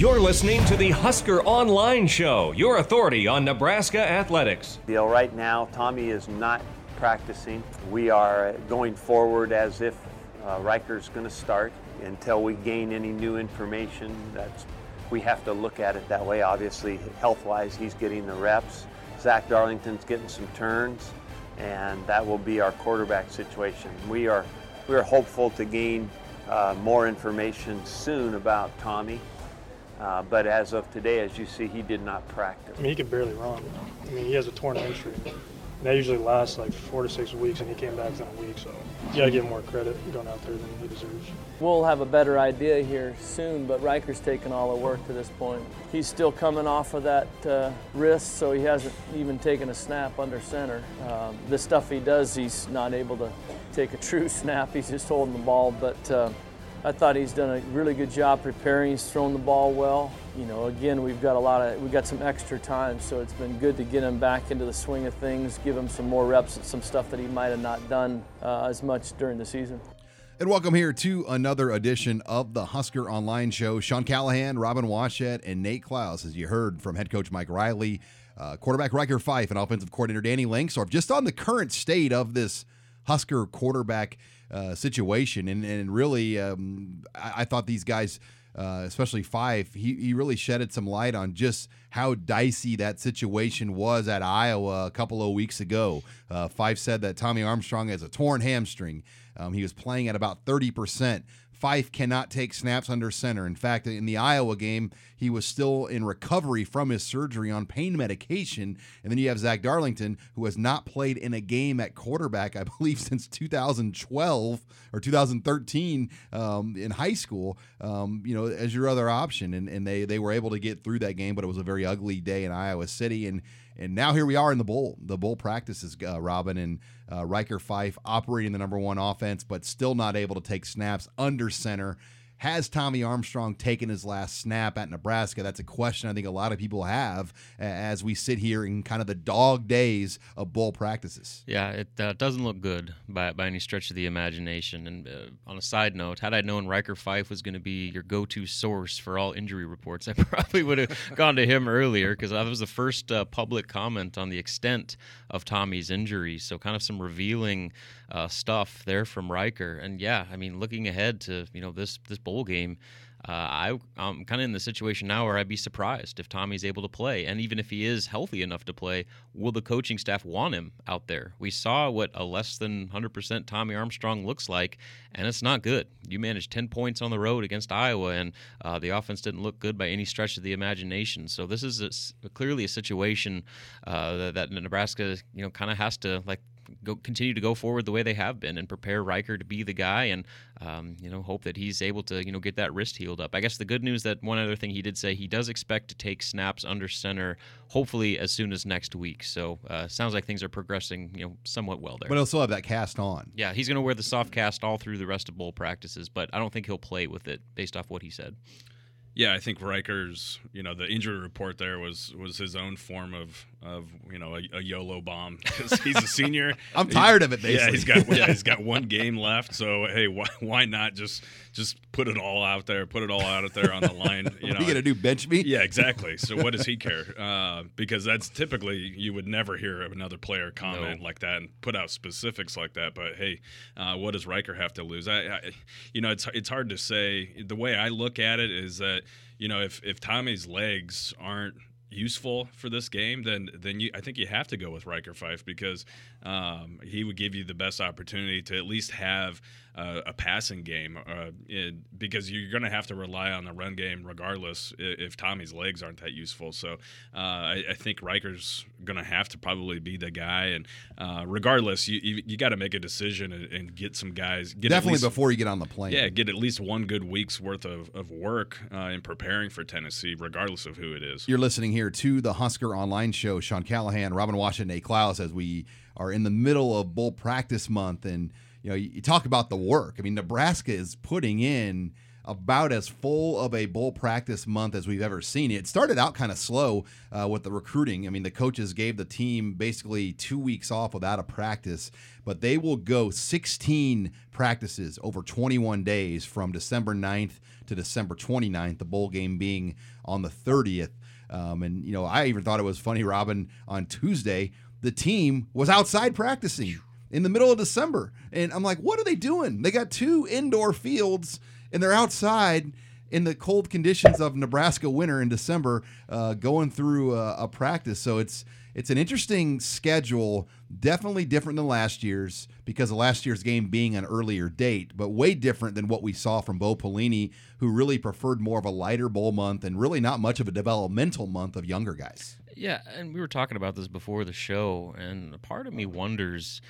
You're listening to the Husker Online Show, your authority on Nebraska athletics. Deal right now, Tommy is not practicing. We are going forward as if uh, Ryker's going to start until we gain any new information. That's we have to look at it that way. Obviously, health-wise, he's getting the reps. Zach Darlington's getting some turns, and that will be our quarterback situation. We are we are hopeful to gain uh, more information soon about Tommy. Uh, but as of today, as you see, he did not practice. I mean, he could barely run. I mean, he has a torn hamstring. And that usually lasts like four to six weeks, and he came back in a week. So you got to give him more credit going out there than he deserves. We'll have a better idea here soon, but Ryker's taken all the work to this point. He's still coming off of that uh, wrist, so he hasn't even taken a snap under center. Um, the stuff he does, he's not able to take a true snap. He's just holding the ball, but. Uh, I thought he's done a really good job preparing. He's thrown the ball well. You know, again, we've got a lot of, we've got some extra time, so it's been good to get him back into the swing of things, give him some more reps at some stuff that he might have not done uh, as much during the season. And welcome here to another edition of the Husker Online Show. Sean Callahan, Robin Washut, and Nate Clouse, as you heard from head coach Mike Riley, uh, quarterback Ryker Fyfe, and offensive coordinator Danny Langsdorf, just on the current state of this Husker quarterback uh, situation. And, and really, um, I, I, thought these guys, uh, especially Fyfe, he, he really shedded some light on just how dicey that situation was at Iowa a couple of weeks ago. Uh, Fyfe said that Tommy Armstrong has a torn hamstring. Um, he was playing at about 30%. Fyfe cannot take snaps under center. In fact, in the Iowa game, he was still in recovery from his surgery on pain medication. And then you have Zach Darlington, who has not played in a game at quarterback, I believe, since 2012 or 2013 um, in high school, um, you know, as your other option. And, and they, they were able to get through that game, but it was a very ugly day in Iowa City. And and now here we are in the bowl. The bowl practices, uh, Robin and uh, Ryker Fyfe operating the number one offense, but still not able to take snaps under center. Has Tommy Armstrong taken his last snap at Nebraska? That's a question I think a lot of people have as we sit here in kind of the dog days of bowl practices. Yeah, it uh, doesn't look good by, by any stretch of the imagination. And uh, on a side note, had I known Ryker Fyfe was going to be your go to source for all injury reports, I probably would have gone to him earlier because that was the first uh, public comment on the extent of Tommy's injury. So, kind of some revealing uh, stuff there from Ryker. And yeah, I mean, looking ahead to you know this this bowl game, uh, I, I'm kind of in the situation now where I'd be surprised if Tommy's able to play. And even if he is healthy enough to play, will the coaching staff want him out there? We saw what a less than 100% Tommy Armstrong looks like, and it's not good. You managed 10 points on the road against Iowa, and uh, the offense didn't look good by any stretch of the imagination. So this is a, clearly a situation uh, that, that Nebraska, you know, kind of has to like go continue to go forward the way they have been and prepare Ryker to be the guy and um, you know hope that he's able to you know get that wrist healed up. I guess the good news that one other thing he did say he does expect to take snaps under center hopefully as soon as next week. So uh, sounds like things are progressing you know somewhat well there. But he'll still have that cast on. Yeah, he's going to wear the soft cast all through the rest of bowl practices, but I don't think he'll play with it based off what he said. Yeah, I think Ryker's, you know, the injury report there was was his own form of of you know a, a YOLO bomb because he's a senior. I'm tired of it. Basically. Yeah, he's got yeah, he's got one game left. So hey, why, why not just just put it all out there, put it all out there on the line? You know, you gonna do bench me? Yeah, exactly. So what does he care? Uh, because that's typically you would never hear another player comment no. like that and put out specifics like that. But hey, uh, what does Ryker have to lose? I, I, you know, it's it's hard to say. The way I look at it is that you know if if Tommy's legs aren't useful for this game, then then you I think you have to go with Ryker Fyfe because um, he would give you the best opportunity to at least have uh, a passing game uh, it, because you're going to have to rely on the run game regardless if Tommy's legs aren't that useful. So uh, I, I, think Ryker's going to have to probably be the guy, and uh, regardless, you you, you got to make a decision and, and, get some guys. Get Definitely least, before you get on the plane. Yeah, get at least one good week's worth of, of work uh, in preparing for Tennessee, regardless of who it is. You're listening here to the Husker Online Show. Sean Callahan, Robin Washington, Nate Clouse, as we are in the middle of bowl practice month and – you know, you, talk about the work. I mean, Nebraska is putting in about as full of a bowl practice month as we've ever seen. It started out kind of slow uh, with the recruiting. I mean, the coaches gave the team basically two weeks off without a practice, but they will go 16 practices over 21 days from December 9th to December 29th, the bowl game being on the 30th. Um, and, you know, I even thought it was funny, Robin, on Tuesday, the team was outside practicing in the middle of December. And I'm like, what are they doing? They got two indoor fields and they're outside in the cold conditions of Nebraska winter in December, uh, going through a, a, practice. So it's it's an interesting schedule, definitely different than last year's because of last year's game being an earlier date, but way different than what we saw from Bo Pelini, who really preferred more of a lighter bowl month and really not much of a developmental month of younger guys. Yeah, and we were talking about this before the show, and part of me wonders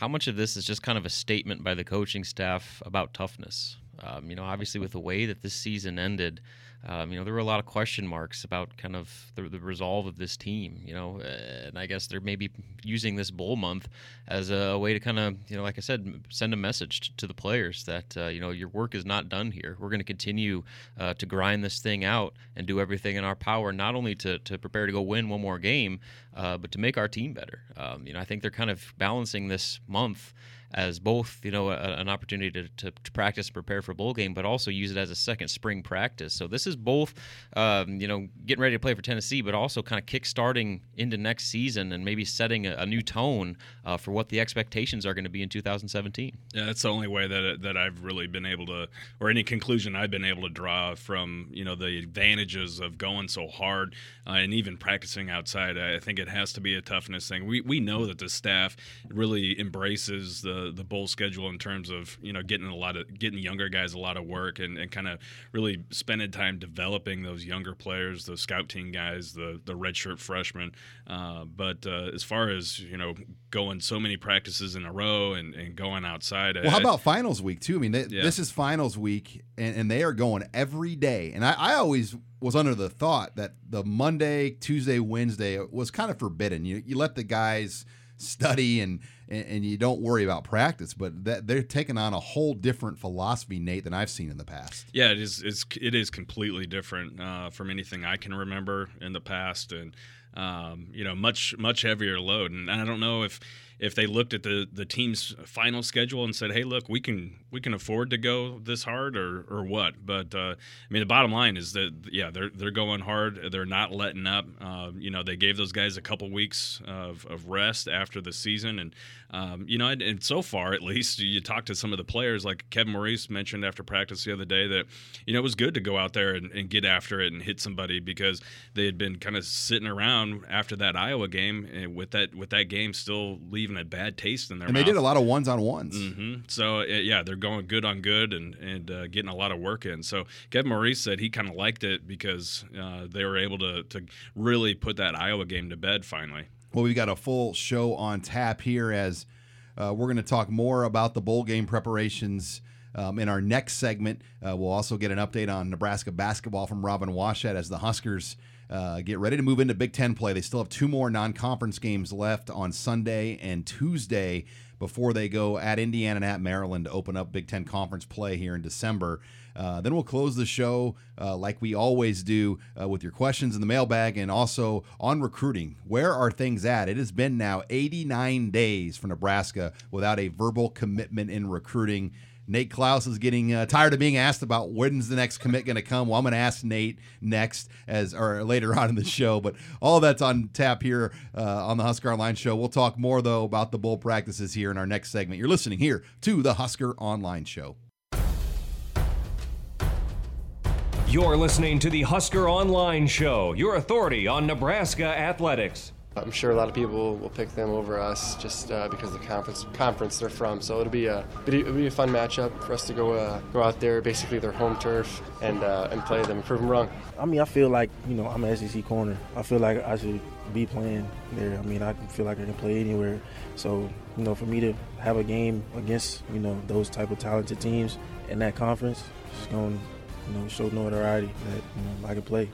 how much of this is just kind of a statement by the coaching staff about toughness. Um, you know, obviously with the way that this season ended, um, you know, there were a lot of question marks about kind of the, the, resolve of this team, you know, and I guess they're maybe using this bowl month as a way to kind of, you know, like I said, send a message to the players that, uh, you know, your work is not done here. We're going to continue uh, to grind this thing out and do everything in our power, not only to, to prepare to go win one more game, uh, but to make our team better. Um, you know, I think they're kind of balancing this month as both you know a, an opportunity to, to, to, practice and prepare for a bowl game, but also use it as a second spring practice. So this is both um, you know getting ready to play for Tennessee, but also kind of kick-starting into next season and maybe setting a, a new tone uh, for what the expectations are going to be in 2017. Yeah, that's the only way that that I've really been able to, or any conclusion I've been able to draw from you know the advantages of going so hard uh, and even practicing outside. I think it has to be a toughness thing. We we know that the staff really embraces the the bowl schedule in terms of you know getting a lot of getting younger guys a lot of work and, and kind of really spending time developing those younger players, those scout team guys, the the redshirt freshmen. Uh, but uh, as far as you know, going so many practices in a row and, and going outside. Well, I, how about finals week too? I mean, they, yeah. this is finals week, and, and, they are going every day. And I, I always was under the thought that the Monday, Tuesday, Wednesday was kind of forbidden. You you let the guys study and, and, and you don't worry about practice. But that they're taking on a whole different philosophy, Nate, than I've seen in the past. Yeah, it is. It's it is completely different uh, from anything I can remember in the past, and um, you know, much much heavier load. And I don't know if if they looked at the the team's final schedule and said, "Hey, look, we can we can afford to go this hard, or or what?" But uh, I mean, the bottom line is that yeah, they're they're going hard. They're not letting up. Uh, you know, they gave those guys a couple weeks of, of rest after the season, and um, you know, and, and, so far at least, you talk to some of the players, like Kevin Maurice mentioned after practice the other day, that you know it was good to go out there and, and get after it and hit somebody because they had been kind of sitting around after that Iowa game with that with that game still leaving a bad taste in their and mouth. they did a lot of ones on ones. Mm-hmm. So yeah, they're going good on good and and uh, getting a lot of work in. So Kevin Maurice said he kind of liked it because uh, they were able to to really put that Iowa game to bed finally. Well, we've got a full show on tap here as uh, we're going to talk more about the bowl game preparations. Um, in our next segment, uh, we'll also get an update on Nebraska basketball from Robin Washut as the Huskers uh, get ready to move into Big Ten play. They still have two more non conference games left on Sunday and Tuesday before they go at Indiana and at Maryland to open up Big Ten conference play here in December. Uh, then we'll close the show uh, like we always do uh, with your questions in the mailbag and also on recruiting. Where are things at? It has been now 89 days for Nebraska without a verbal commitment in recruiting. Nate Clouse is getting uh, tired of being asked about when's the next commit going to come. Well, I'm going to ask Nate next as or later on in the show. But all that's on tap here uh, on the Husker Online Show. We'll talk more though about the bull practices here in our next segment. You're listening here to the Husker Online Show. You're listening to the Husker Online Show, your authority on Nebraska athletics. I'm sure a lot of people will pick them over us just uh, because of the conference conference they're from. So it'll be a it'll be a fun matchup for us to go uh, go out there, basically their home turf, and uh, and play them and prove them wrong. I mean, I feel like you know I'm an SEC corner. I feel like I should be playing there. I mean, I feel like I can play anywhere. So you know, for me to have a game against you know those type of talented teams in that conference, just going you know show notoriety that you know I can play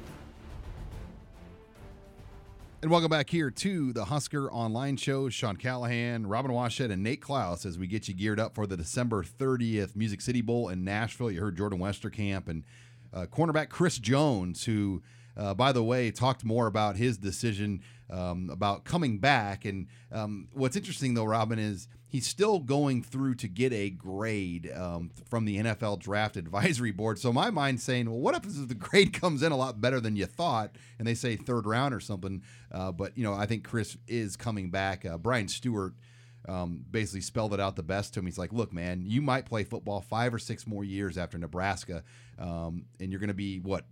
And welcome back here to the Husker Online Show. Sean Callahan, Robin Washut, and Nate Clouse as we get you geared up for the December 30th Music City Bowl in Nashville. You heard Jordan Westerkamp and uh, cornerback Chris Jones, who, uh, by the way, talked more about his decision um, about coming back. And um, what's interesting, though, Robin, is he's still going through to get a grade um, from the NFL Draft Advisory Board. So my mind's saying, well, what happens if the grade comes in a lot better than you thought, and they say third round or something? Uh, but you know, I think Chris is coming back. Uh, Brian Stewart. Um, basically spelled it out the best to him. He's like, "Look, man, you might play football five or six more years after Nebraska, um, and you're going to be what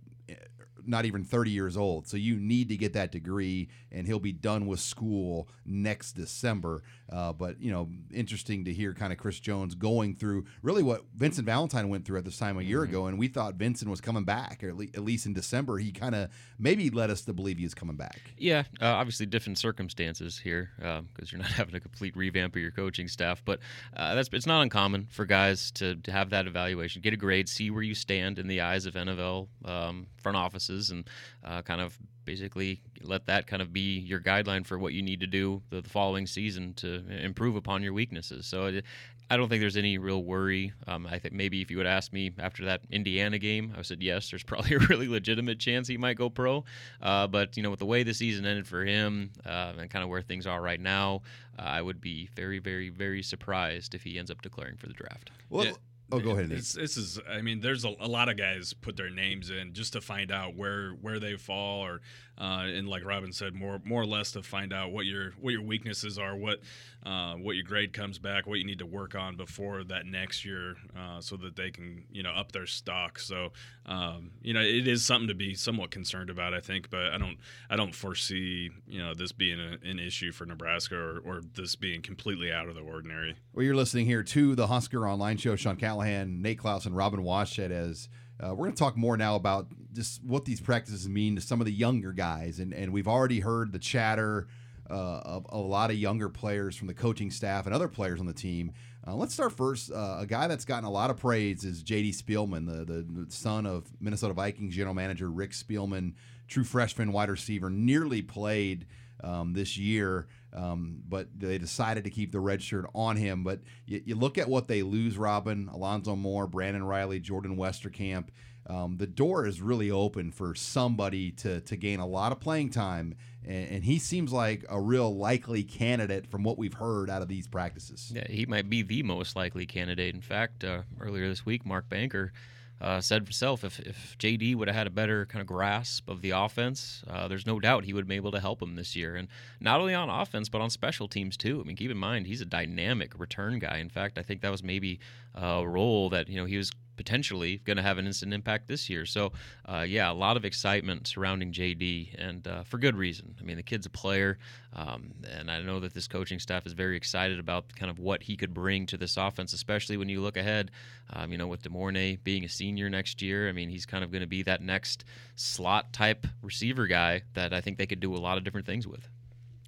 not even 30 years old. So you need to get that degree, and he'll be done with school next December. Uh, but, you know, interesting to hear kind of Chris Jones going through really what Vincent Valentine went through at this time a year mm-hmm. ago. And we thought Vincent was coming back, or at least in December. He kind of maybe led us to believe he was coming back. Yeah, uh, obviously different circumstances here because um, you're not having a complete revamp of your coaching staff. But uh, that's it's not uncommon for guys to, to have that evaluation, get a grade, see where you stand in the eyes of NFL um, front offices and uh, kind of basically let that kind of be your guideline for what you need to do the, the following season to improve upon your weaknesses. So it, I don't think there's any real worry. Um, I think maybe if you would ask me after that Indiana game, I would said yes. There's probably a really legitimate chance he might go pro. Uh, but you know, with the way the season ended for him uh, and kind of where things are right now, uh, I would be very, very, very surprised if he ends up declaring for the draft. Well, yeah. Oh, go ahead. This, this is, I mean, there's a, a, lot of guys put their names in just to find out where where they fall, or uh, and like Robin said, more more or less to find out what your what your weaknesses are, what uh, what your grade comes back, what you need to work on before that next year, uh, so that they can you know up their stock. So um, you know, it is something to be somewhat concerned about, I think, but I don't I don't foresee you know this being a, an issue for Nebraska or, or this being completely out of the ordinary. Well, you're listening here to the Husker Online Show, Sean Callahan, Nate Clouse, and Robin Washut as uh, we're going to talk more now about just what these practices mean to some of the younger guys. And, and we've already heard the chatter uh, of a lot of younger players from the coaching staff and other players on the team. Uh, let's start first. Uh, a guy that's gotten a lot of praise is J.D. Spielman, the, the son of Minnesota Vikings general manager Rick Spielman, true freshman wide receiver, nearly played um, this year. Um, but they decided to keep the red shirt on him. But you, you, look at what they lose, Robin, Alonzo Moore, Brandon Reilly, Jordan Westerkamp. Um, the door is really open for somebody to to gain a lot of playing time, and, and, he seems like a real likely candidate from what we've heard out of these practices. Yeah, he might be the most likely candidate. In fact, uh, earlier this week, Mark Banker uh, said himself if, if JD would have had a better kind of grasp of the offense, uh, there's no doubt he would have been able to help him this year. And not only on offense, but on special teams too. I mean, keep in mind, he's a dynamic return guy. In fact, I think that was maybe a role that, you know, he was potentially going to have an instant impact this year. So, uh, yeah, a lot of excitement surrounding JD, and uh, for good reason. I mean, the kid's a player, um, and I know that this coaching staff is very excited about kind of what he could bring to this offense, especially when you look ahead. Um, you know, with De'Mornay being a senior next year, I mean, he's kind of going to be that next slot type receiver guy that I think they could do a lot of different things with.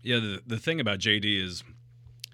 Yeah, the, the thing about JD is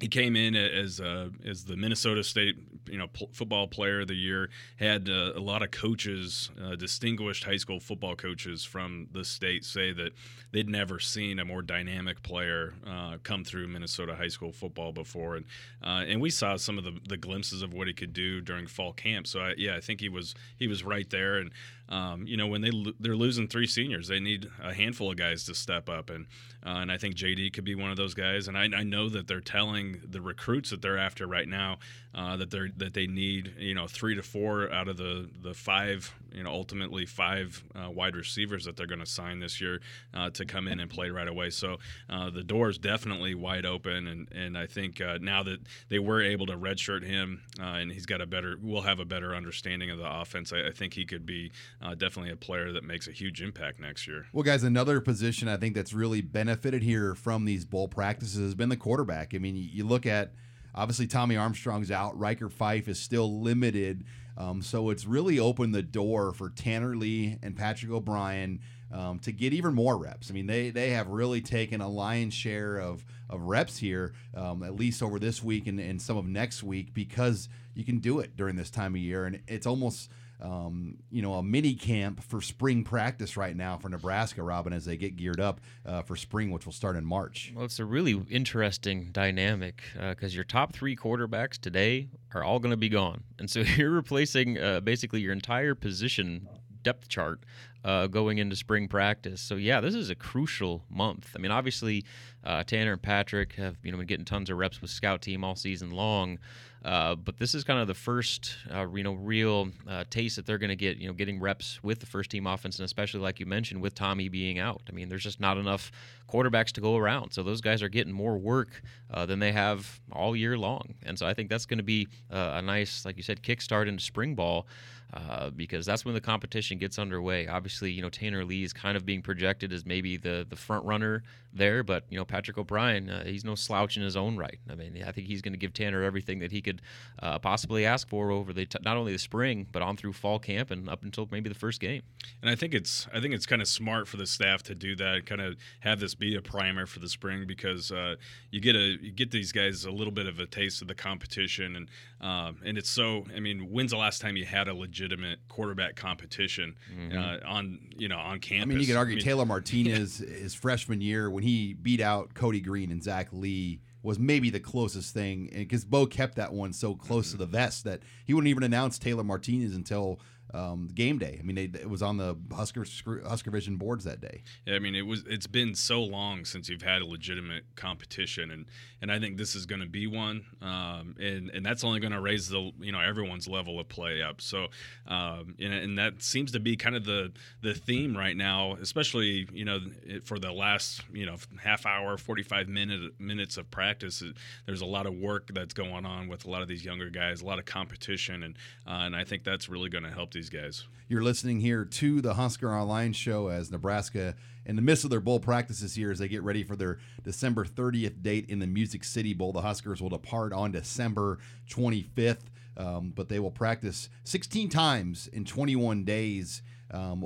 he came in as uh, as the Minnesota State you know football player of the year. Had uh, a lot of coaches, uh, distinguished high school football coaches from the state, say that they'd never seen a more dynamic player uh, come through Minnesota high school football before, and uh, and we saw some of the, the glimpses of what he could do during fall camp. So I, yeah, I think he was he was right there, and um, you know, when they they're losing three seniors, they need a handful of guys to step up, and uh, and I think JD could be one of those guys. And I, I, know that they're telling the recruits that they're after right now uh, that they're that they need you know three to four out of the the five you know ultimately five uh, wide receivers that they're going to sign this year uh, to come in and play right away. So uh, the door is definitely wide open, and and I think uh, now that they were able to redshirt him and he's got a better, we'll have a better understanding of the offense. I, I think he could be uh, definitely a player that makes a huge impact next year. Well, guys, another position I think that's really benefited here from these bowl practices has been the quarterback. I mean, you look at obviously Tommy Armstrong's out, Ryker Fyfe is still limited. Um, so it's really opened the door for Tanner Lee and Patrick O'Brien um, to get even more reps. I mean, they they have really taken a lion's share of of reps here, um, at least over this week and, and some of next week, because you can do it during this time of year, and it's almost um, you know, a mini camp for spring practice right now for Nebraska, Robin, as they get geared up uh, for spring, which will start in March. Well, it's a really interesting dynamic because uh, your top three quarterbacks today are all going to be gone, and so you're replacing uh, basically your entire position depth chart uh, going into spring practice. So yeah, this is a crucial month. I mean, obviously, uh, Tanner and Patrick have you know been getting tons of reps with scout team all season long. Uh, but this is kind of the first, uh, you know, real uh, taste that they're going to get, you know, getting reps with the first team offense, and especially like you mentioned with Tommy being out. I mean, there's just not enough quarterbacks to go around, so those guys are getting more work uh, than they have all year long, and so I think that's going to be uh, a nice, like you said, kickstart into spring ball. Uh, because that's when the competition gets underway. Obviously, you know Tanner Lee is kind of being projected as maybe the the front runner there, but you know Patrick O'Brien, uh, he's no slouch in his own right. I mean, I think he's going to give Tanner everything that he could uh, possibly ask for over the t- not only the spring but on through fall camp and up until maybe the first game. And I think it's I think it's kind of smart for the staff to do that, kind of have this be a primer for the spring because uh, you get a you get these guys a little bit of a taste of the competition and um, and it's so I mean, when's the last time you had a legitimate quarterback competition mm-hmm. uh, on you know on campus? I mean, you could argue I mean, Taylor Martinez his freshman year when he beat out Cody Green and Zach Lee was maybe the closest thing because Bo kept that one so close mm-hmm. to the vest that he wouldn't even announce Taylor Martinez until um, game day. I mean, it was on the Husker Husker Vision boards that day. Yeah, I mean, it was. It's been so long since you've had a legitimate competition, and and I think this is going to be one, um, and and that's only going to raise the you know everyone's level of play up. So, um, and, and that seems to be kind of the the theme right now, especially you know for the last you know half hour, forty five minute minutes of practice. There's a lot of work that's going on with a lot of these younger guys, a lot of competition, and uh, and I think that's really going to help these these guys. You're listening here to the Husker Online Show as Nebraska, in the midst of their bowl practices here, as they get ready for their December 30th date in the Music City Bowl. The Huskers will depart on December 25th, um, but they will practice 16 times in 21 days. Um,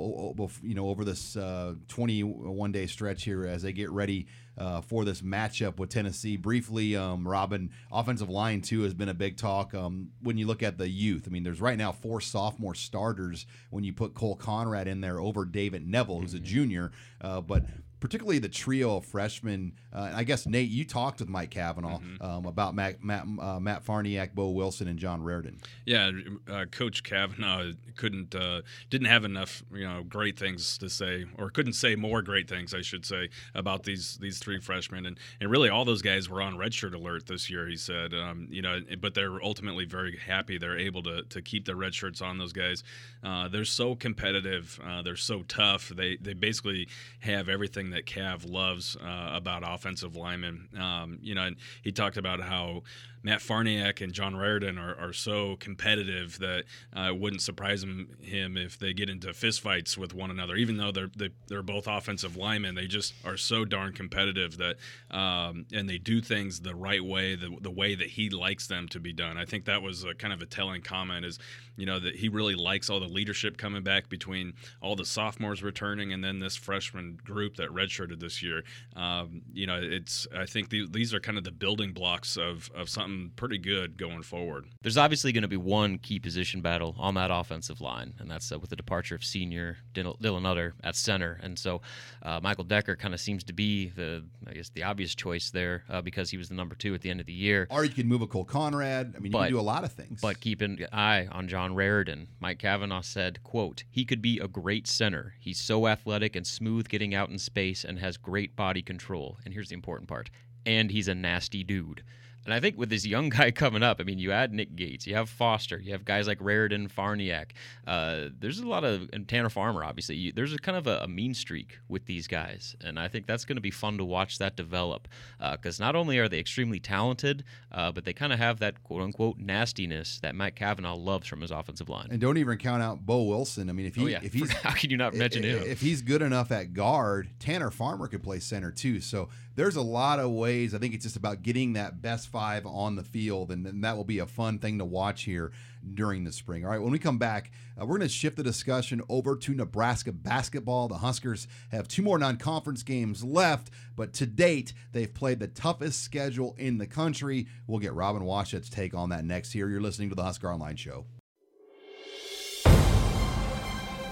you know, over this uh, 21 day stretch here as they get ready uh, for this matchup with Tennessee. Briefly, um, Robin, offensive line too has been a big talk. Um, when you look at the youth, I mean, there's right now four sophomore starters when you put Cole Conrad in there over David Knevel, who's a mm-hmm. junior. Uh, but particularly the trio of freshmen. Uh, I guess Nate, you talked with Mike Cavanaugh mm-hmm. um, about Matt Matt, uh, Matt Farniok, Boe Wilson, and John Raridon. Yeah, uh, Coach Cavanaugh couldn't uh, didn't have enough you know great things to say, or couldn't say more great things, I should say, about these these three freshmen, and and really all those guys were on redshirt alert this year. He said, um, you know, but they're ultimately very happy they're able to to keep their red shirts on. Those guys, uh, they're so competitive, uh, they're so tough. They they basically have everything that Cav loves uh, about offensive linemen. Um, you know, and he talked about how Matt Farniok and John Raridon are, are so competitive that uh, it wouldn't surprise him, him if they get into fistfights with one another. Even though they're they, are they are both offensive linemen, they just are so darn competitive that um, and they do things the right way, the, the way that he likes them to be done. I think that was a, kind of a telling comment is you know that he really likes all the leadership coming back between all the sophomores returning and then this freshman group that redshirted this year. Um, you know, it's I think the, these are kind of the building blocks of of something something pretty good going forward. There's obviously going to be one key position battle on that offensive line, and that's uh, with the departure of senior Dylan Utter at center. And so uh, Michael Decker kind of seems to be the, I guess, the obvious choice there uh, because he was the number two at the end of the year. Or you can move a Cole Conrad. I mean, but, you can do a lot of things. But keep an eye on John Raridon. Mike Cavanaugh said, quote, he could be a great center. He's so athletic and smooth getting out in space and has great body control. And here's the important part. And he's a nasty dude. And I think with this young guy coming up, I mean, you add Nick Gates, you have Foster, you have guys like Raridon, Farniok. Uh, there's a lot of and Tanner Farmer, obviously. You, there's a kind of a, a, mean streak with these guys, and I think that's going to be fun to watch that develop. Because uh, not only are they extremely talented, uh, but they kind of have that quote unquote nastiness that Matt Cavanaugh loves from his offensive line. And don't even count out Boe Wilson. I mean, if he, oh, yeah. if he's how can you not mention if, him? If he's good enough at guard, Tanner Farmer could play center too. So there's a lot of ways. I think it's just about getting that best five on the field, and, and that will be a fun thing to watch here during the spring. All right, when we come back, uh, we're going to shift the discussion over to Nebraska basketball. The Huskers have two more non conference games left, but to date, they've played the toughest schedule in the country. We'll get Robin Washut's take on that next here. You're listening to the Husker Online Show.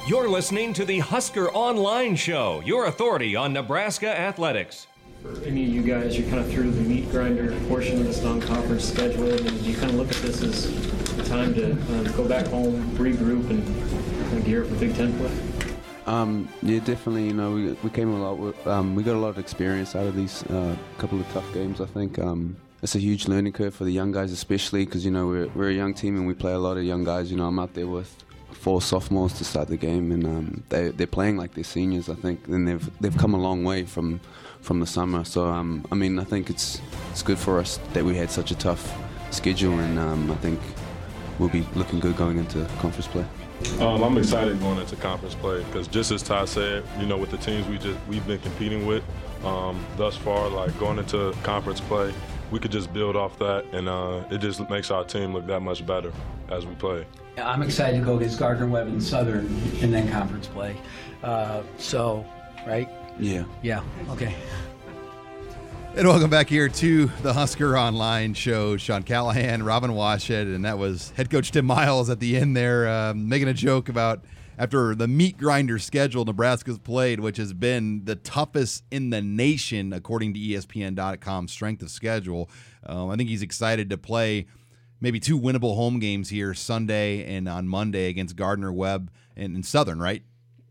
You're listening to the Husker Online Show, your authority on Nebraska athletics. Any of you guys, you're kind of through the meat grinder portion of this non-conference schedule, and you kind of look at this as a time to um, go back home, regroup, and kind of gear up for Big Ten play. Um, yeah, definitely. You know, we, we came a lot. Um, we got a lot of experience out of these uh, couple of tough games. I think um, it's a huge learning curve for the young guys, especially because you know we're, we're a young team and we play a lot of young guys. You know, I'm out there with four sophomores to start the game, and um, they they're playing like they're seniors. I think, and they've they've come a long way from from the summer. So um, I mean, I think it's it's good for us that we had such a tough schedule, and um, I think we'll be looking good going into conference play. Um, I'm excited going into conference play because just as Tai said, you know, with the teams we just we've been competing with um, thus far, like going into conference play, we could just build off that, and uh, it just makes our team look that much better as we play. I'm excited to go against Gardner Webb and Southern and then conference play. Uh, so, right? Yeah. Yeah. Okay. And welcome back here to the Husker Online Show. Sean Callahan, Robin Washut, and that was head coach Tim Miles at the end there, um, making a joke about after the meat grinder schedule Nebraska's played, which has been the toughest in the nation according to ESPN.com strength of schedule. Um, I think he's excited to play maybe two winnable home games here Sunday and on Monday against Gardner Webb and, and Southern, right?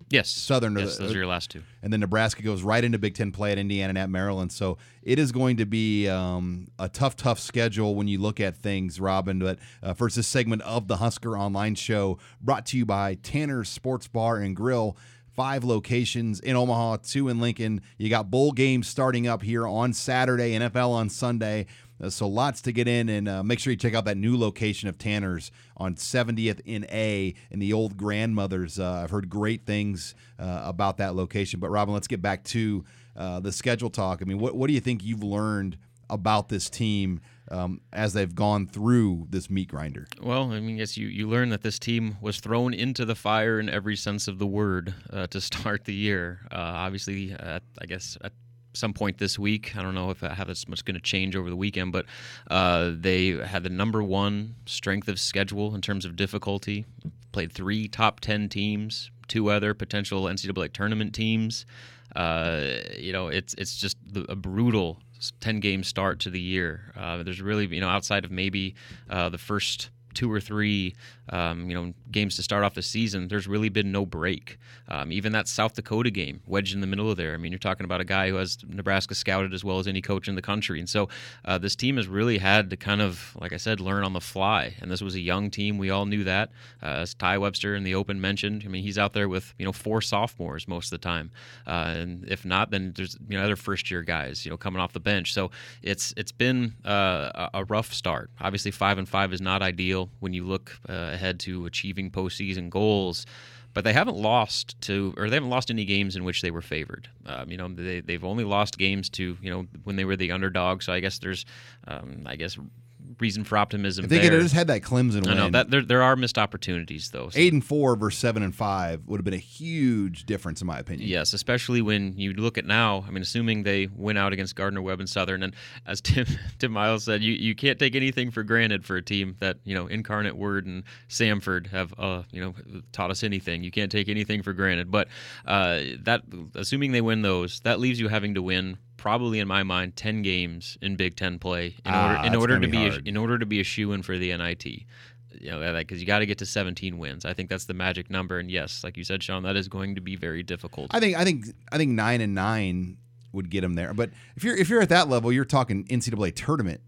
Yes, Southern. Yes, those are your last two. And then Nebraska goes right into Big Ten play at Indiana and at Maryland. So it is going to be um, a tough, tough schedule when you look at things, Robin. But uh, first, this segment of the Husker Online Show brought to you by Tanner's Sports Bar and Grill. Five locations in Omaha, two in Lincoln. You got bowl games starting up here on Saturday, NFL on Sunday. Uh, so lots to get in, and uh, make sure you check out that new location of Tanner's on 70th in A in the old grandmother's. Uh, I've heard great things uh, about that location. But Robin, let's get back to uh, the schedule talk. I mean, what what do you think you've learned about this team? Um, as they've gone through this meat grinder? Well, I mean, yes, you, you learn that this team was thrown into the fire in every sense of the word uh, to start the year. Uh, obviously, I guess at some point this week. I don't know if how this much going to change over the weekend, but uh, they had the number one strength of schedule in terms of difficulty. Played three top ten teams, two other potential NCAA tournament teams. Uh, you know, it's it's just a brutal 10 game start to the year. Uh, there's really, you know, outside of maybe uh, the first two or three, um, you know, games to start off the season, there's really been no break. Um, even that South Dakota game, wedged in the middle of there. I mean, you're talking about a guy who has Nebraska scouted as well as any coach in the country, and so uh, this team has really had to kind of, like I said, learn on the fly. And this was a young team. We all knew that. Uh, as Tai Webster in the Open mentioned, I mean, he's out there with you know four sophomores most of the time, uh, and if not, then there's you know other first year guys, you know, coming off the bench. So it's it's been uh, a rough start. Obviously, five and five is not ideal when you look uh, ahead to achieving postseason goals. But they haven't lost to, or they haven't lost any games in which they were favored. Um, you know, they, they've only lost games to, you know, when they were the underdog. So I guess there's, um, I guess, reason for optimism. If they there. could have just had that Clemson win. I know that there, there are missed opportunities though. So. Eight and four versus seven and five would have been a huge difference in my opinion. Yes, especially when you look at now. I mean, assuming they win out against Gardner Webb and Southern, and as Tim Tim Miles said, you, you can't take anything for granted for a team that you know Incarnate Word and Samford have uh, you know taught us anything. You can't take anything for granted. But uh, that assuming they win those, that leaves you having to win probably in my mind 10 games in Big 10 play in Ah, order in order gonna be be, a, in order to be a shoe in for the NIT. You know, like cuz you got to get to 17 wins. I think that's the magic number and yes, like you said Sean, that is going to be very difficult. I think I think I think nine and nine would get them there. But if you're if you're at that level, you're talking NCAA tournament.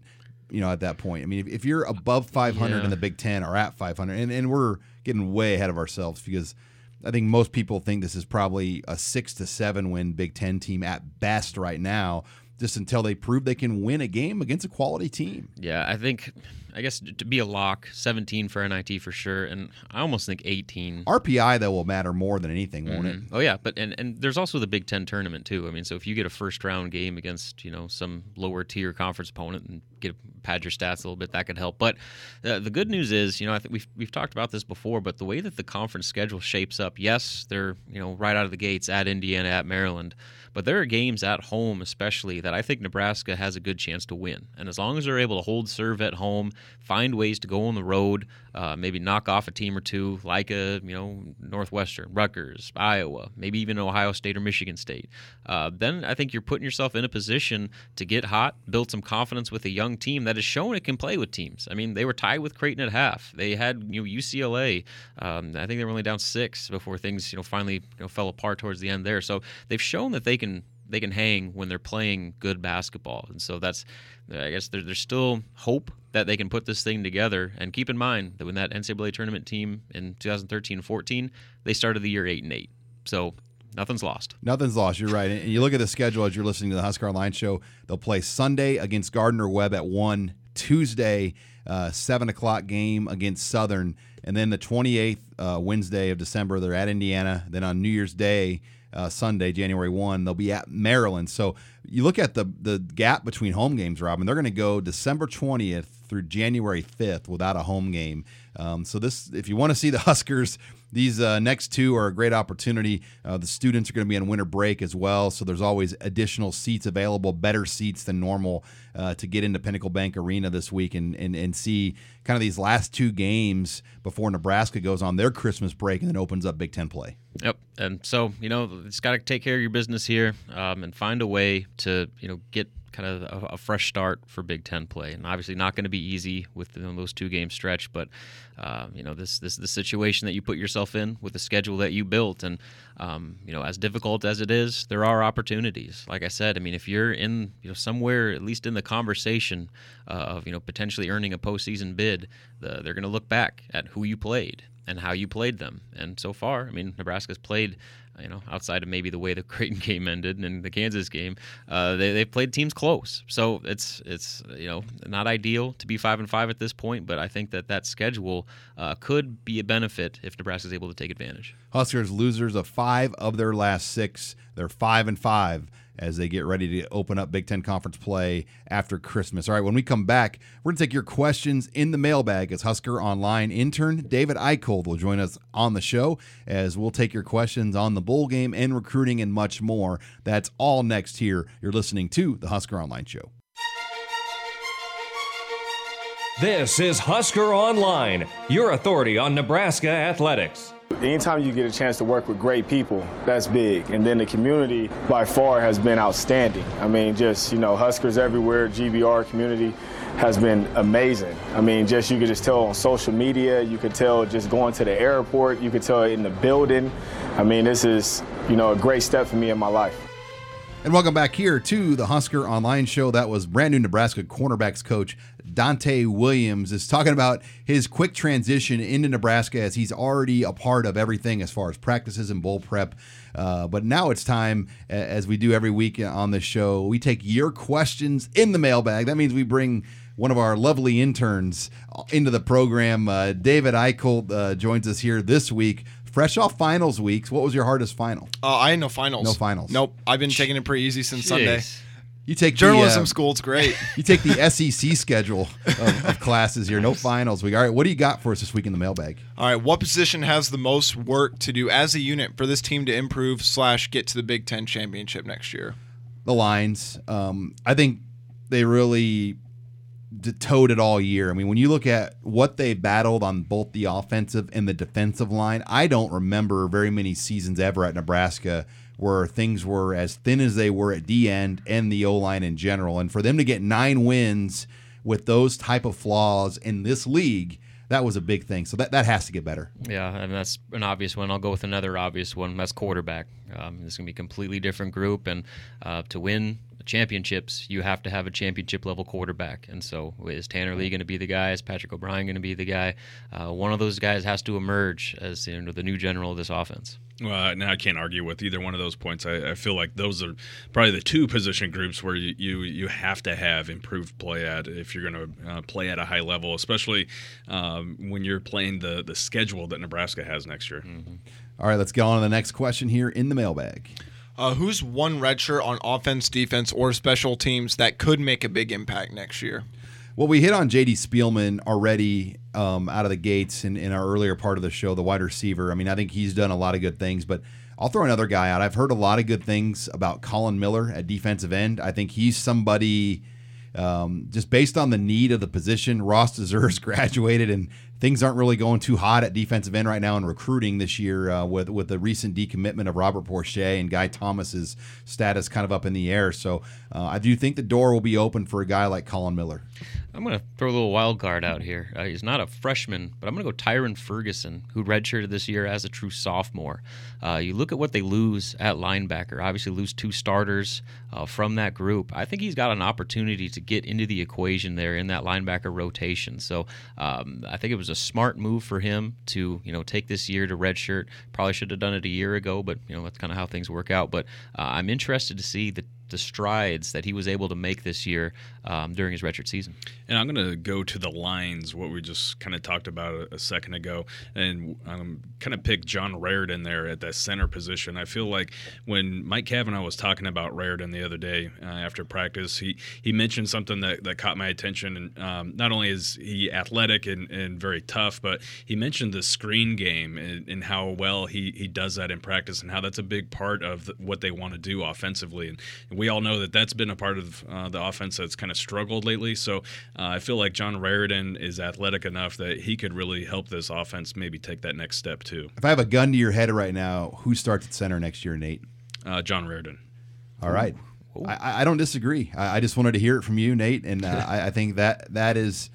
You know, at that point, I mean, if, if you're above 500 Yeah. in the Big Ten or at 500, and, and we're getting way ahead of ourselves because I think most people think this is probably a six to seven win Big Ten team at best right now. Just until they prove they can win a game against a quality team. Yeah, I think I guess to be a lock, 17 for NIT for sure and I almost think 18 RPI though will matter more than anything, won't it? Mhm. Oh yeah, but and, and there's also the Big Ten tournament too. I mean, so if you get a first round game against you know some lower tier conference opponent and get pad your stats a little bit, that could help. But uh, the good news is, you know, I think we've we've talked about this before, but the way that the conference schedule shapes up, yes, they're you know right out of the gates at Indiana, at Maryland, but there are games at home, especially that I think Nebraska has a good chance to win. And as long as they're able to hold serve at home, find ways to go on the road, uh, maybe knock off a team or two like a you know Northwestern, Rutgers, Iowa, maybe even Ohio State or Michigan State, uh, then I think you're putting yourself in a position to get hot, build some confidence with a young team that has shown it can play with teams. I mean, they were tied with Creighton at half. They had you know UCLA. Um, I think they were only down six before things you know finally you know fell apart towards the end there. So they've shown that they can they can hang when they're playing good basketball. And so that's, I guess, there, there's still hope that they can put this thing together. And keep in mind that when that NCAA tournament team in 2013-14, they started the year eight and eight. So nothing's lost. Nothing's lost. You're right. And you look at the schedule as you're listening to the Husker Line show. They'll play Sunday against Gardner Webb at one, Tuesday uh, seven o'clock game against Southern, and then the 28th uh, Wednesday of December they're at Indiana. Then on New Year's Day uh, Sunday, January 1, they'll be at Maryland. So you look at the the gap between home games, Robin. They're going to go December 20th through January 5th without a home game. Um, so this, if you want to see the Huskers, these uh, next two are a great opportunity. Uh, the students are going to be on winter break as well, so there's always additional seats available, better seats than normal uh, to get into Pinnacle Bank Arena this week and, and and see kind of these last two games before Nebraska goes on their Christmas break and then opens up Big Ten play. Yep, and so you know, it's got to take care of your business here um, and find a way to you know get kind of a, a, fresh start for Big Ten play. And obviously, not going to be easy with you know, those two game stretch. But uh, you know, this this is the situation that you put yourself in with the schedule that you built. And um, you know, as difficult as it is, there are opportunities. Like I said, I mean, if you're in you know somewhere at least in the conversation uh, of you know potentially earning a postseason bid, the, they're going to look back at who you played and how you played them. And so far, I mean, Nebraska's played you know, outside of maybe the way the Creighton game ended and the Kansas game, uh, they they played teams close. So it's it's you know not ideal to be five and five at this point, but I think that that schedule uh, could be a benefit if Nebraska is able to take advantage. Huskers losers of five of their last six. They're five and five as they get ready to open up Big Ten Conference play after Christmas. All right, when we come back, we're going to take your questions in the mailbag as Husker Online intern David Eichold will join us on the show as we'll take your questions on the bowl game and recruiting and much more. That's all next here. You're listening to the Husker Online Show. This is Husker Online, your authority on Nebraska athletics. Anytime you get a chance to work with great people, that's big. And then the community by far has been outstanding. I mean, just, you know, Huskers everywhere, GBR community has been amazing. I mean, just you could just tell on social media, you could tell just going to the airport, you could tell in the building. I mean, this is, you know, a great step for me in my life. And welcome back here to the Husker Online Show. That was brand new Nebraska cornerbacks coach Donte Williams is talking about his quick transition into Nebraska as he's already a part of everything as far as practices and bowl prep. Uh, but now it's time, as we do every week on the show, we take your questions in the mailbag. That means we bring one of our lovely interns into the program. Uh, David Eicholt uh, joins us here this week Fresh off finals weeks, what was your hardest final? Uh, I had no finals. No finals. Nope. I've been taking it pretty easy since Jeez. Sunday. You take journalism the, uh, school. It's great. You take the SEC schedule of, of, classes here. No finals week. All right. What do you got for us this week in the mailbag? All right. What position has the most work to do as a unit for this team to improve slash get to the Big Ten championship next year? The lines. Um, I think they really towed it all year. I mean, when you look at what they battled on both the offensive and the defensive line, I don't remember very many seasons ever at Nebraska where things were as thin as they were at D end and the O line in general. And for them to get nine wins with those type of flaws in this league, that was a big thing. So that, that has to get better. Yeah, and that's an obvious one. I'll go with another obvious one. That's quarterback. Um, this is going to be a completely different group, and uh, to win championships, you have to have a championship level quarterback. And so, is Tanner Lee going to be the guy? Is Patrick O'Brien going to be the guy? Uh, one of those guys has to emerge as you know, the new general of this offense. Well, now I can't argue with either one of those points. I, I, feel like those are probably the two position groups where you you, you have to have improved play at if you're going to uh, play at a high level, especially um, when you're playing the the schedule that Nebraska has next year. Mm-hmm. All right, let's get on to the next question here in the mailbag. Uh, who's one redshirt on offense, defense, or special teams that could make a big impact next year? Well, we hit on J.D. Spielman already um, out of the gates in, in our earlier part of the show, the wide receiver. I mean, I think he's done a lot of good things, but I'll throw another guy out. I've heard a lot of good things about Colin Miller at defensive end. I think he's somebody um, just based on the need of the position. Ross Dzuris graduated, and things aren't really going too hot at defensive end right now in recruiting this year uh, with with the recent decommitment of Robert Porcher and Guy Thomas's status kind of up in the air. So uh, I do think the door will be open for a guy like Colin Miller. I'm going to throw a little wild card out here. Uh, he's not a freshman, but I'm going to go Tyron Ferguson, who redshirted this year as a true sophomore. Uh, you look at what they lose at linebacker. Obviously, lose two starters uh, from that group. I think he's got an opportunity to get into the equation there in that linebacker rotation. So um, I think it was a smart move for him to you know take this year to redshirt. Probably should have done it a year ago, but you know that's kind of how things work out. But uh, I'm interested to see the the strides that he was able to make this year um, during his redshirt season. And I'm going to go to the lines, what we just kind of talked about a, a second ago, and um, kind of pick John Raridon there at that center position. I feel like when Mike Cavanaugh was talking about Raridon the other day uh, after practice, he he mentioned something that, that caught my attention. And um, not only is he athletic and, and very tough, but he mentioned the screen game and, and, how well he, he does that in practice and how that's a big part of the, what they want to do offensively. And we all know that that's been a part of uh, the offense that's kind of struggled lately. So uh, I feel like John Raridon is athletic enough that he could really help this offense maybe take that next step too. If I have a gun to your head right now, who starts at center next year, Nate? Uh, John Raridon. All right. I, I, don't disagree. I, I, just wanted to hear it from you, Nate, and uh, I, I think that that is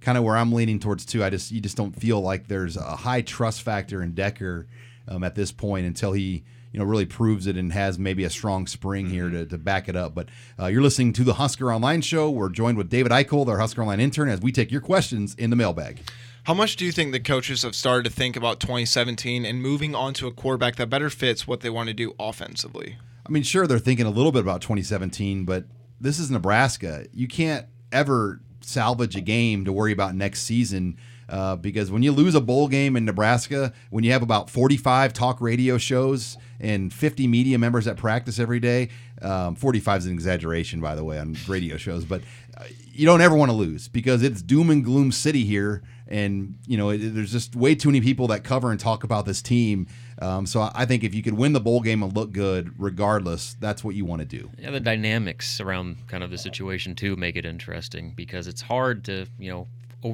kind of where I'm leaning towards too. I just you just don't feel like there's a high trust factor in Decker um, at this point until he you know really proves it and has maybe a strong spring mm-hmm. here to, to back it up. But uh, you're listening to the Husker Online Show. We're joined with David Eichel, our Husker Online intern, as we take your questions in the mailbag. How much do you think the coaches have started to think about 2017 and moving on to a quarterback that better fits what they want to do offensively? I mean, sure, they're thinking a little bit about 2017, but this is Nebraska. You can't ever salvage a game to worry about next season uh, because when you lose a bowl game in Nebraska, when you have about 45 talk radio shows and 50 media members that practice every day, um, 45 is an exaggeration, by the way, on radio shows, but uh, you don't ever want to lose because it's doom and gloom city here. And, you know, it, there's just way too many people that cover and talk about this team. Um, so I think if you could win the bowl game and look good, regardless, that's what you want to do. Yeah, the dynamics around kind of the situation too make it interesting because it's hard to you know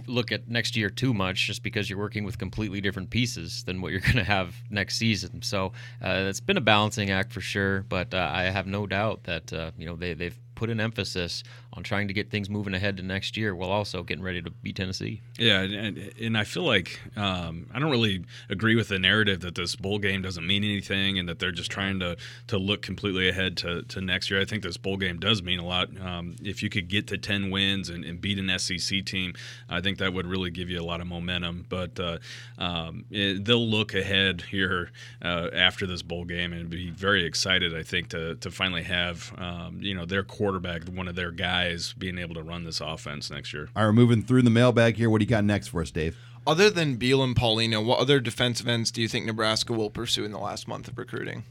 look at next year too much just because you're working with completely different pieces than what you're going to have next season. So uh, it's been a balancing act for sure, but uh, I have no doubt that uh, you know they they've put an emphasis on trying to get things moving ahead to next year while also getting ready to beat Tennessee. Yeah, and, and I feel like um, I don't really agree with the narrative that this bowl game doesn't mean anything and that they're just trying to to look completely ahead to, to next year. I think this bowl game does mean a lot. Um, if you could get to 10 wins and, and, beat an SEC team, I think that would really give you a lot of momentum. But uh, um, it, they'll look ahead here uh, after this bowl game and be very excited, I think, to, to finally have um, you know their quarterback, one of their guys guys being able to run this offense next year. All right, we're moving through the mailbag here. What do you got next for us, Dave? Other than Beal and Paulino, what other defensive ends do you think Nebraska will pursue in the last month of recruiting?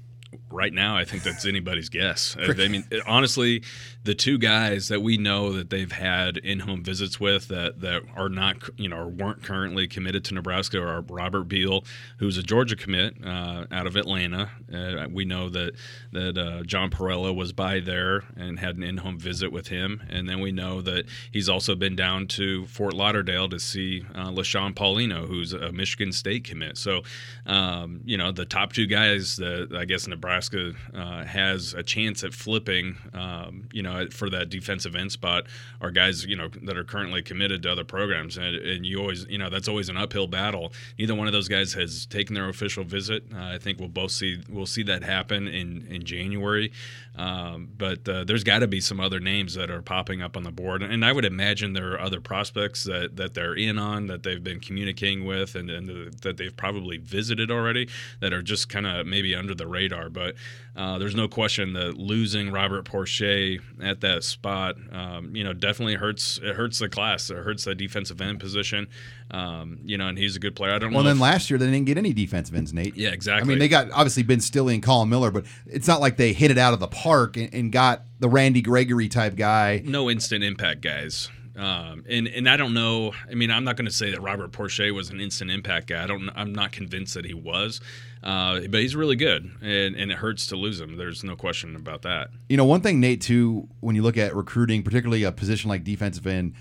Right now, I think that's anybody's guess. I mean, honestly, the two guys that we know that they've had in-home visits with that that are not, you know, or weren't currently committed to Nebraska are Robert Beal, who's a Georgia commit uh, out of Atlanta. Uh, we know that that uh, John Parrella was by there and had an in-home visit with him, and then we know that he's also been down to Fort Lauderdale to see uh, LaShawn Paulino, who's a Michigan State commit. So, um, you know, the top two guys that I guess Nebraska Nebraska uh, has a chance at flipping, um, you know, for that defensive end spot are guys, you know, that are currently committed to other programs. And, and you always, you know, that's always an uphill battle. Neither one of those guys has taken their official visit. Uh, I think we'll both see, we'll see that happen in, in January. Um, but uh, there's got to be some other names that are popping up on the board. And I would imagine there are other prospects that, that they're in on, that they've been communicating with, and, and that they've probably visited already that are just kind of maybe under the radar. But uh, there's no question that losing Robert Porcher at that spot, um, you know, definitely hurts. It hurts the class. It hurts the defensive end position. Um, you know, and he's a good player. I don't well, know. Well, then last year they didn't get any defensive ends, Nate. Yeah, exactly. I mean, they got obviously Ben Stille and Collin Miller, but it's not like they hit it out of the park and, and got the Randy Gregory type guy. No instant impact guys Um, and and I don't know. I mean, I'm not going to say that Robert Porcher was an instant impact guy. I don't. I'm not convinced that he was. Uh, but he's really good, and, and it hurts to lose him. There's no question about that. You know, one thing, Nate, too, when you look at recruiting, particularly a position like defensive end,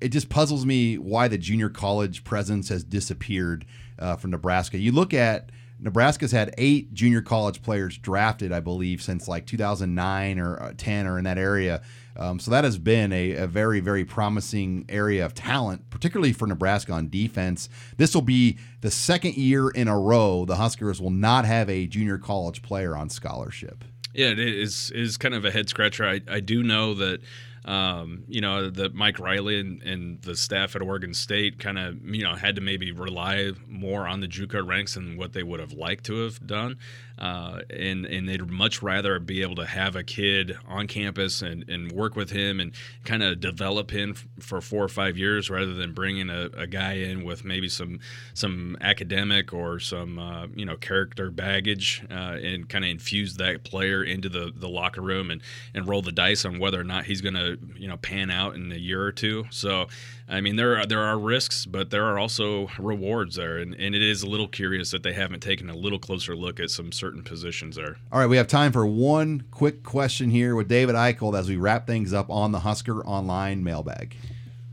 it just puzzles me why the junior college presence has disappeared uh, from Nebraska. You look at Nebraska's had eight junior college players drafted, I believe, since like 2009 or uh, 10 or in that area. Um, so that has been a, a, very, very promising area of talent, particularly for Nebraska on defense. This will be the second year in a row the Huskers will not have a junior college player on scholarship. Yeah, it is is kind of a head scratcher. I, I do know that um, you know, that Mike Riley and, and, the staff at Oregon State kind of, you know, had to maybe rely more on the JUCO ranks than what they would have liked to have done. Uh, and and they'd much rather be able to have a kid on campus and, and work with him and kind of develop him f- for four or five years rather than bringing a, a, guy in with maybe some some academic or some uh, you know character baggage uh, and kind of infuse that player into the, the locker room and, and roll the dice on whether or not he's going to you know pan out in a year or two. So I mean, there are there are risks, but there are also rewards there, and, and it is a little curious that they haven't taken a little closer look at some certain positions there. All right, we have time for one quick question here with David Eichel as we wrap things up on the Husker Online mailbag.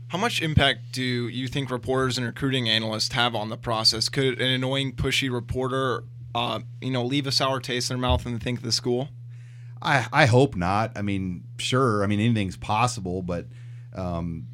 How much impact do you think reporters and recruiting analysts have on the process? Could an annoying, pushy reporter, uh, you know, leave a sour taste in their mouth and think the school? I I hope not. I mean, sure. I mean, anything's possible, but. Um,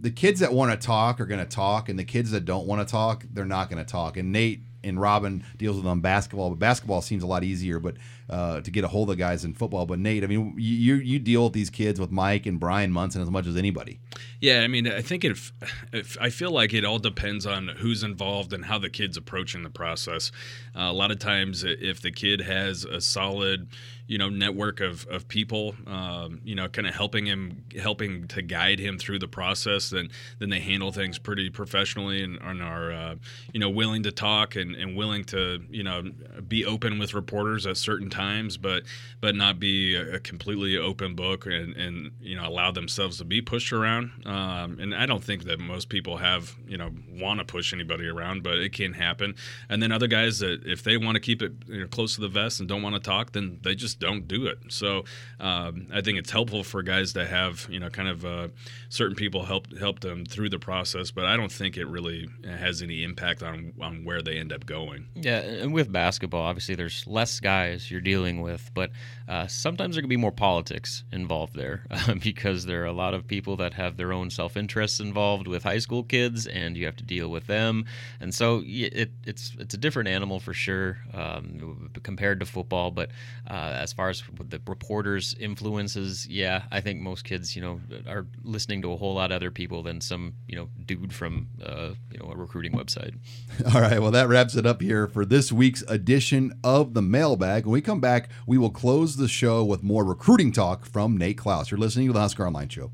the kids that want to talk are going to talk, and the kids that don't want to talk, they're not going to talk. And Nate and Robin deals with them basketball, but basketball seems a lot easier. But uh, to get a hold of guys in football, but Nate, I mean, you you deal with these kids with Mike and Brian Munson as much as anybody. Yeah, I mean, I think if, if I feel like it all depends on who's involved and how the kid's approaching the process. Uh, a lot of times, if the kid has a solid you know network of, of people um, you know kind of helping him helping to guide him through the process then then they handle things pretty professionally and, and are uh, you know willing to talk and, and willing to you know be open with reporters at certain times but but not be a, completely open book and, and you know allow themselves to be pushed around um, and I don't think that most people have you know want to push anybody around but it can happen and then other guys that if they want to keep it you know, close to the vest and don't want to talk then they just don't do it. So um, I think it's helpful for guys to have you know kind of uh, certain people help help them through the process, but I don't think it really has any impact on on where they end up going. Yeah, and with basketball, obviously there's less guys you're dealing with, but uh, sometimes there can be more politics involved there uh, because there are a lot of people that have their own self interests involved with high school kids, and you have to deal with them, and so it, it's it's a different animal for sure um, compared to football, but uh, as far as the reporters' influences, yeah, I think most kids, you know, are listening to a whole lot of other people than some, you know, dude from, uh, you know, a recruiting website. All right, well, that wraps it up here for this week's edition of the Mailbag. When we come back, we will close the show with more recruiting talk from Nate Clouse. You're listening to the Husker Online Show.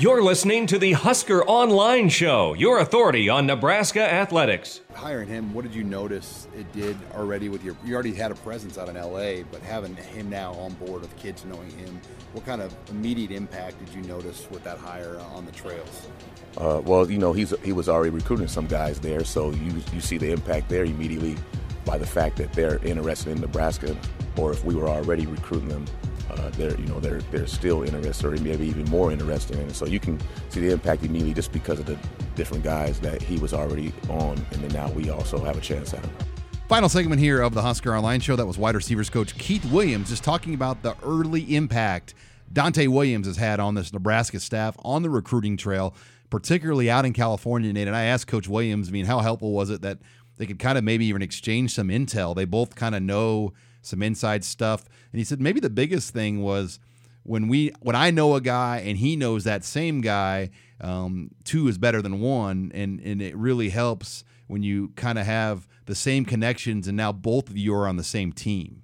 You're listening to the Husker Online Show, your authority on Nebraska athletics. Hiring him, what did you notice it did already with your? You already had a presence out in LA, but having him now on board of kids knowing him, what kind of immediate impact did you notice with that hire on the trails? Uh, well, you know, he's he was already recruiting some guys there, so you you see the impact there immediately by the fact that they're interested in Nebraska, or if we were already recruiting them uh, they're you know they're they're still interested or maybe even more interested in it. So you can see the impact immediately just because of the different guys that he was already on, and then now we also have a chance at him. Final segment here of the Husker Online Show. That was wide receivers coach Keith Williams just talking about the early impact Donte Williams has had on this Nebraska staff on the recruiting trail, particularly out in California. Nate and I asked Coach Williams, I mean, how helpful was it that they could kind of maybe even exchange some intel? They both kind of know some inside stuff. And he said maybe the biggest thing was when we when I know a guy and he knows that same guy, um, two is better than one, and and it really helps when you kind of have the same connections and now both of you are on the same team.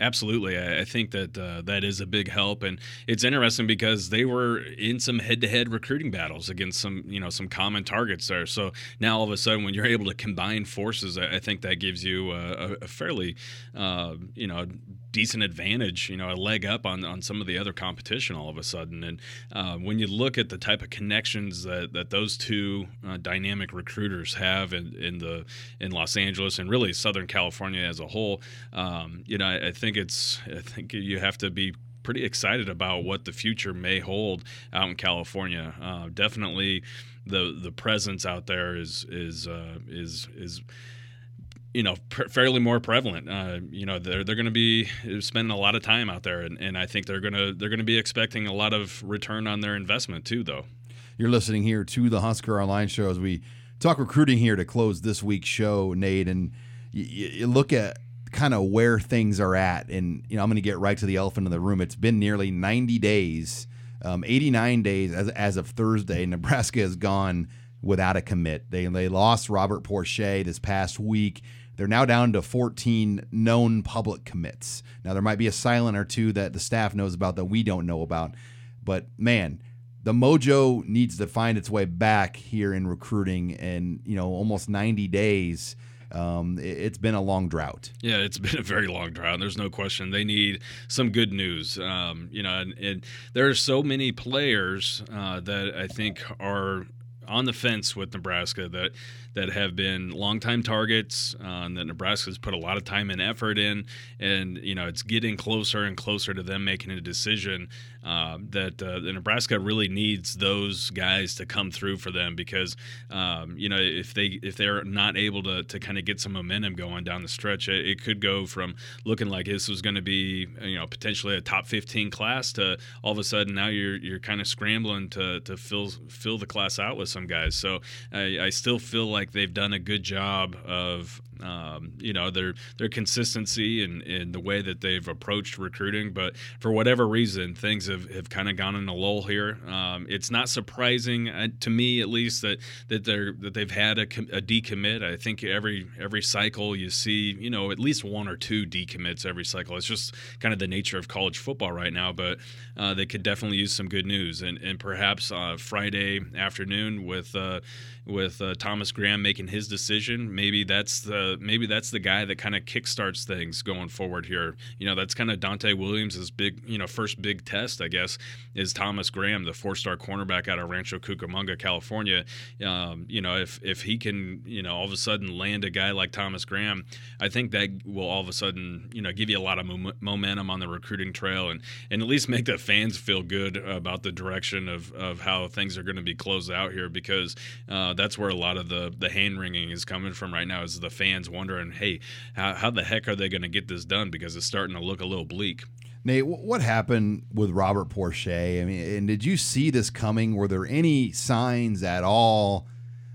Absolutely, I, think that uh, that is a big help, and it's interesting because they were in some head-to-head recruiting battles against some, you know, some common targets there. So now all of a sudden, when you're able to combine forces, I, I think that gives you a, a fairly, uh, you know, decent advantage, you know, a leg up on, on some of the other competition all of a sudden. And uh, when you look at the type of connections that, that those two uh, dynamic recruiters have in, in the in Los Angeles and really Southern California as a whole, um, you know, I, I think it's I think you have to be pretty excited about what the future may hold out in California. Uh, definitely, the the presence out there is is uh, is is you know pr- fairly more prevalent. Uh, you know they're they're going to be spending a lot of time out there, and, and I think they're gonna they're gonna be expecting a lot of return on their investment too. Though you're listening here to the Husker Online Show as we talk recruiting here to close this week's show, Nate, and look at kind of where things are at. And, you know, I'm going to get right to the elephant in the room. It's been nearly 90 days, um, 89 days as, as of Thursday. Nebraska has gone without a commit. They, they lost Robert Porcher this past week. They're now down to 14 known public commits. Now, there might be a silent or two that the staff knows about that we don't know about. But, man, the mojo needs to find its way back here in recruiting and, you know, almost 90 days – um, it, has been a long drought. Yeah, it's been a very long drought. There's no question. They need some good news. Um, you know, and, and, there are so many players uh, that I think are on the fence with Nebraska that that have been longtime targets uh, that Nebraska's put a lot of time and effort in, and you know it's getting closer and closer to them making a decision. Uh, that uh, the Nebraska really needs those guys to come through for them because um, you know if they if they're not able to, to kind of get some momentum going down the stretch, it, it could go from looking like this was going to be you know potentially a top 15 class to all of a sudden now you're you're kind of scrambling to to fill fill the class out with some guys. So I, I still feel like like they've done a good job of um, you know their their consistency and in, the way that they've approached recruiting. But for whatever reason, things have, have kind of gone in a lull here. Um, it's not surprising uh, to me, at least, that that they're that they've had a, a, decommit. I think every every cycle you see, you know, at least one or two decommits every cycle. It's just kind of the nature of college football right now. But uh, they could definitely use some good news, and and perhaps uh, Friday afternoon with uh, with uh, Thomas Graham making his decision, maybe that's the maybe that's the guy that kind of kickstarts things going forward here. You know, that's kind of Donte Williams' big, you know, first big test, I guess, is Thomas Graham, the four-star cornerback out of Rancho Cucamonga, California. Um, you know, if if he can, you know, all of a sudden land a guy like Thomas Graham, I think that will all of a sudden, you know, give you a lot of mo- momentum on the recruiting trail and and at least make the fans feel good about the direction of of how things are going to be closed out here because uh, that's where a lot of the the hand wringing is coming from right now is the fans fans wondering, hey, how, how the heck are they going to get this done? Because it's starting to look a little bleak. Nate, what happened with Robert Porcher? I mean, and did you see this coming? Were there any signs at all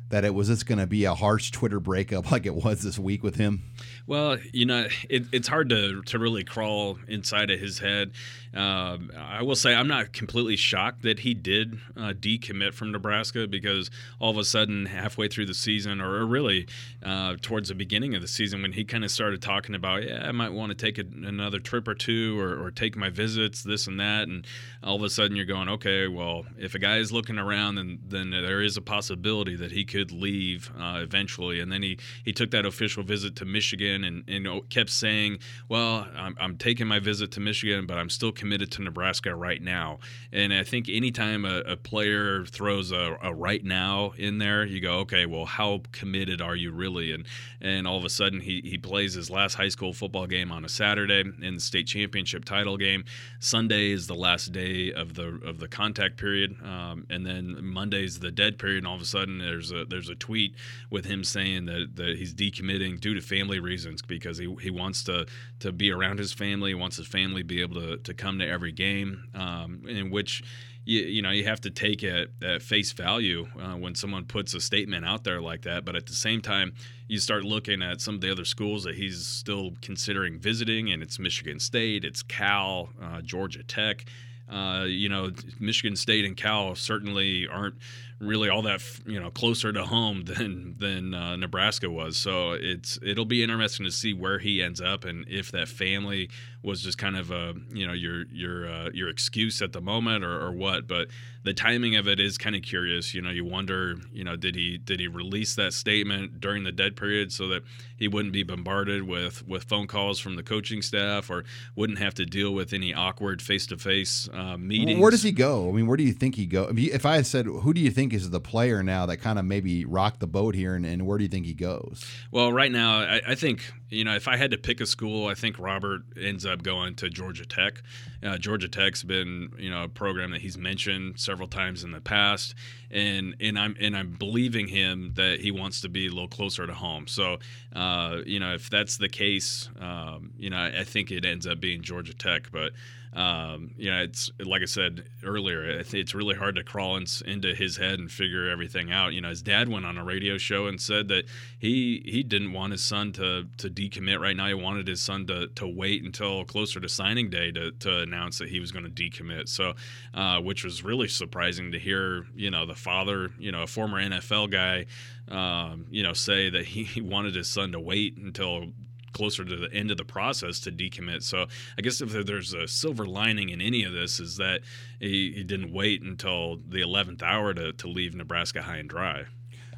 that it was just going to be a harsh Twitter breakup like it was this week with him? Well, you know, it, it's hard to, to really crawl inside of his head. Um, I will say I'm not completely shocked that he did uh, decommit from Nebraska because all of a sudden, halfway through the season, or really uh, towards the beginning of the season, when he kind of started talking about, yeah, I might want to take a, another trip or two or, or, take my visits, this and that, and all of a sudden you're going, okay, well, if a guy is looking around, then then there is a possibility that he could leave uh, eventually. And then he he took that official visit to Michigan and and kept saying, well, I'm, I'm taking my visit to Michigan, but I'm still committed to Nebraska right now. And I think anytime a, a player throws a, a, right now in there, you go, okay, well, how committed are you really? And and all of a sudden, he, he plays his last high school football game on a Saturday in the state championship title game. Sunday is the last day of the of the contact period, um, and then Monday's the dead period. And all of a sudden, there's a there's a tweet with him saying that, that he's decommitting due to family reasons because he, he wants to to be around his family, he wants his family to be able to, to come to every game, um, in which you, you know you have to take it at face value uh, when someone puts a statement out there like that. But at the same time, you start looking at some of the other schools that he's still considering visiting, and it's Michigan State, it's Cal, uh, Georgia Tech. Uh, you know, Michigan State and Cal certainly aren't really all that you know closer to home than than uh, Nebraska was. So it's it'll be interesting to see where he ends up and if that family was just kind of a you know your your uh, your excuse at the moment or, or what. But the timing of it is kind of curious. You know, you wonder you know did he did he release that statement during the dead period so that he wouldn't be bombarded with with phone calls from the coaching staff or wouldn't have to deal with any awkward face to face meetings. Where does he go? I mean, where do you think he go? If I had said, who do you think is the player now that kind of maybe rocked the boat here, and, and where do you think he goes? Well, right now, I, I, think you know if I had to pick a school, I think Robert ends up going to Georgia Tech. Uh, Georgia Tech's been you know a program that he's mentioned several times in the past, and and I'm and I'm believing him that he wants to be a little closer to home. So uh, you know if that's the case, um, you know I, I think it ends up being Georgia Tech, but um, you know, it's like I said earlier, it's really hard to crawl in, into his head and figure everything out. You know, his dad went on a radio show and said that he he didn't want his son to to decommit right now. He wanted his son to to wait until closer to signing day to to announce that he was going to decommit. So, uh, which was really surprising to hear. You know, the father, you know, a former NFL guy, um, you know, say that he, he wanted his son to wait until closer to the end of the process to decommit. So I guess if there's a silver lining in any of this is that he, he didn't wait until the 11th hour to, to leave Nebraska high and dry.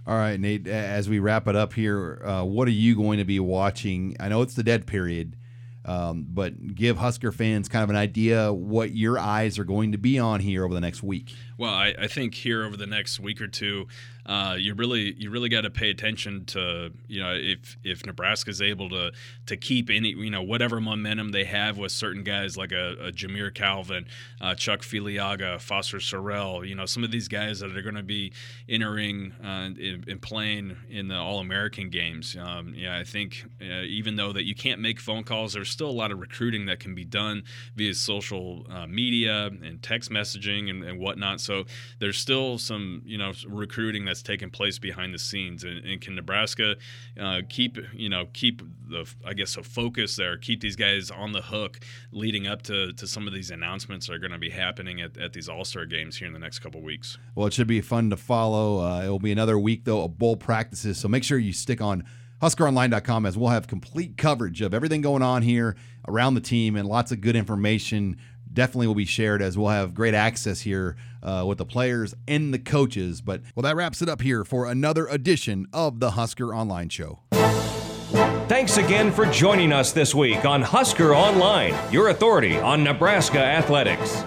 All right, Nate, as we wrap it up here, uh, what are you going to be watching? I know it's the dead period. Um, but give Husker fans kind of an idea what your eyes are going to be on here over the next week. Well, I, I think here over the next week or two, uh, you really you really got to pay attention to you know if if Nebraska is able to to keep any you know whatever momentum they have with certain guys like a, a Jamire Calvin, uh, Chuck Filiaga, Foster Sarell, you know some of these guys that are going to be entering uh, and playing in the All American games. Um, yeah, I think uh, even though that you can't make phone calls, there's still a lot of recruiting that can be done via social uh, media and text messaging and, and whatnot. So there's still some you know recruiting that's taking place behind the scenes. And, and can Nebraska uh, keep you know keep the I guess a focus there, keep these guys on the hook leading up to to some of these announcements that are going to be happening at, at these All Star games here in the next couple weeks. Well, it should be fun to follow. Uh, it will be another week though of bowl practices, so make sure you stick on. HuskerOnline.com as we'll have complete coverage of everything going on here around the team and lots of good information definitely will be shared as we'll have great access here uh, with the players and the coaches. But well, that wraps it up here for another edition of the Husker Online Show. Thanks again for joining us this week on Husker Online, your authority on Nebraska athletics.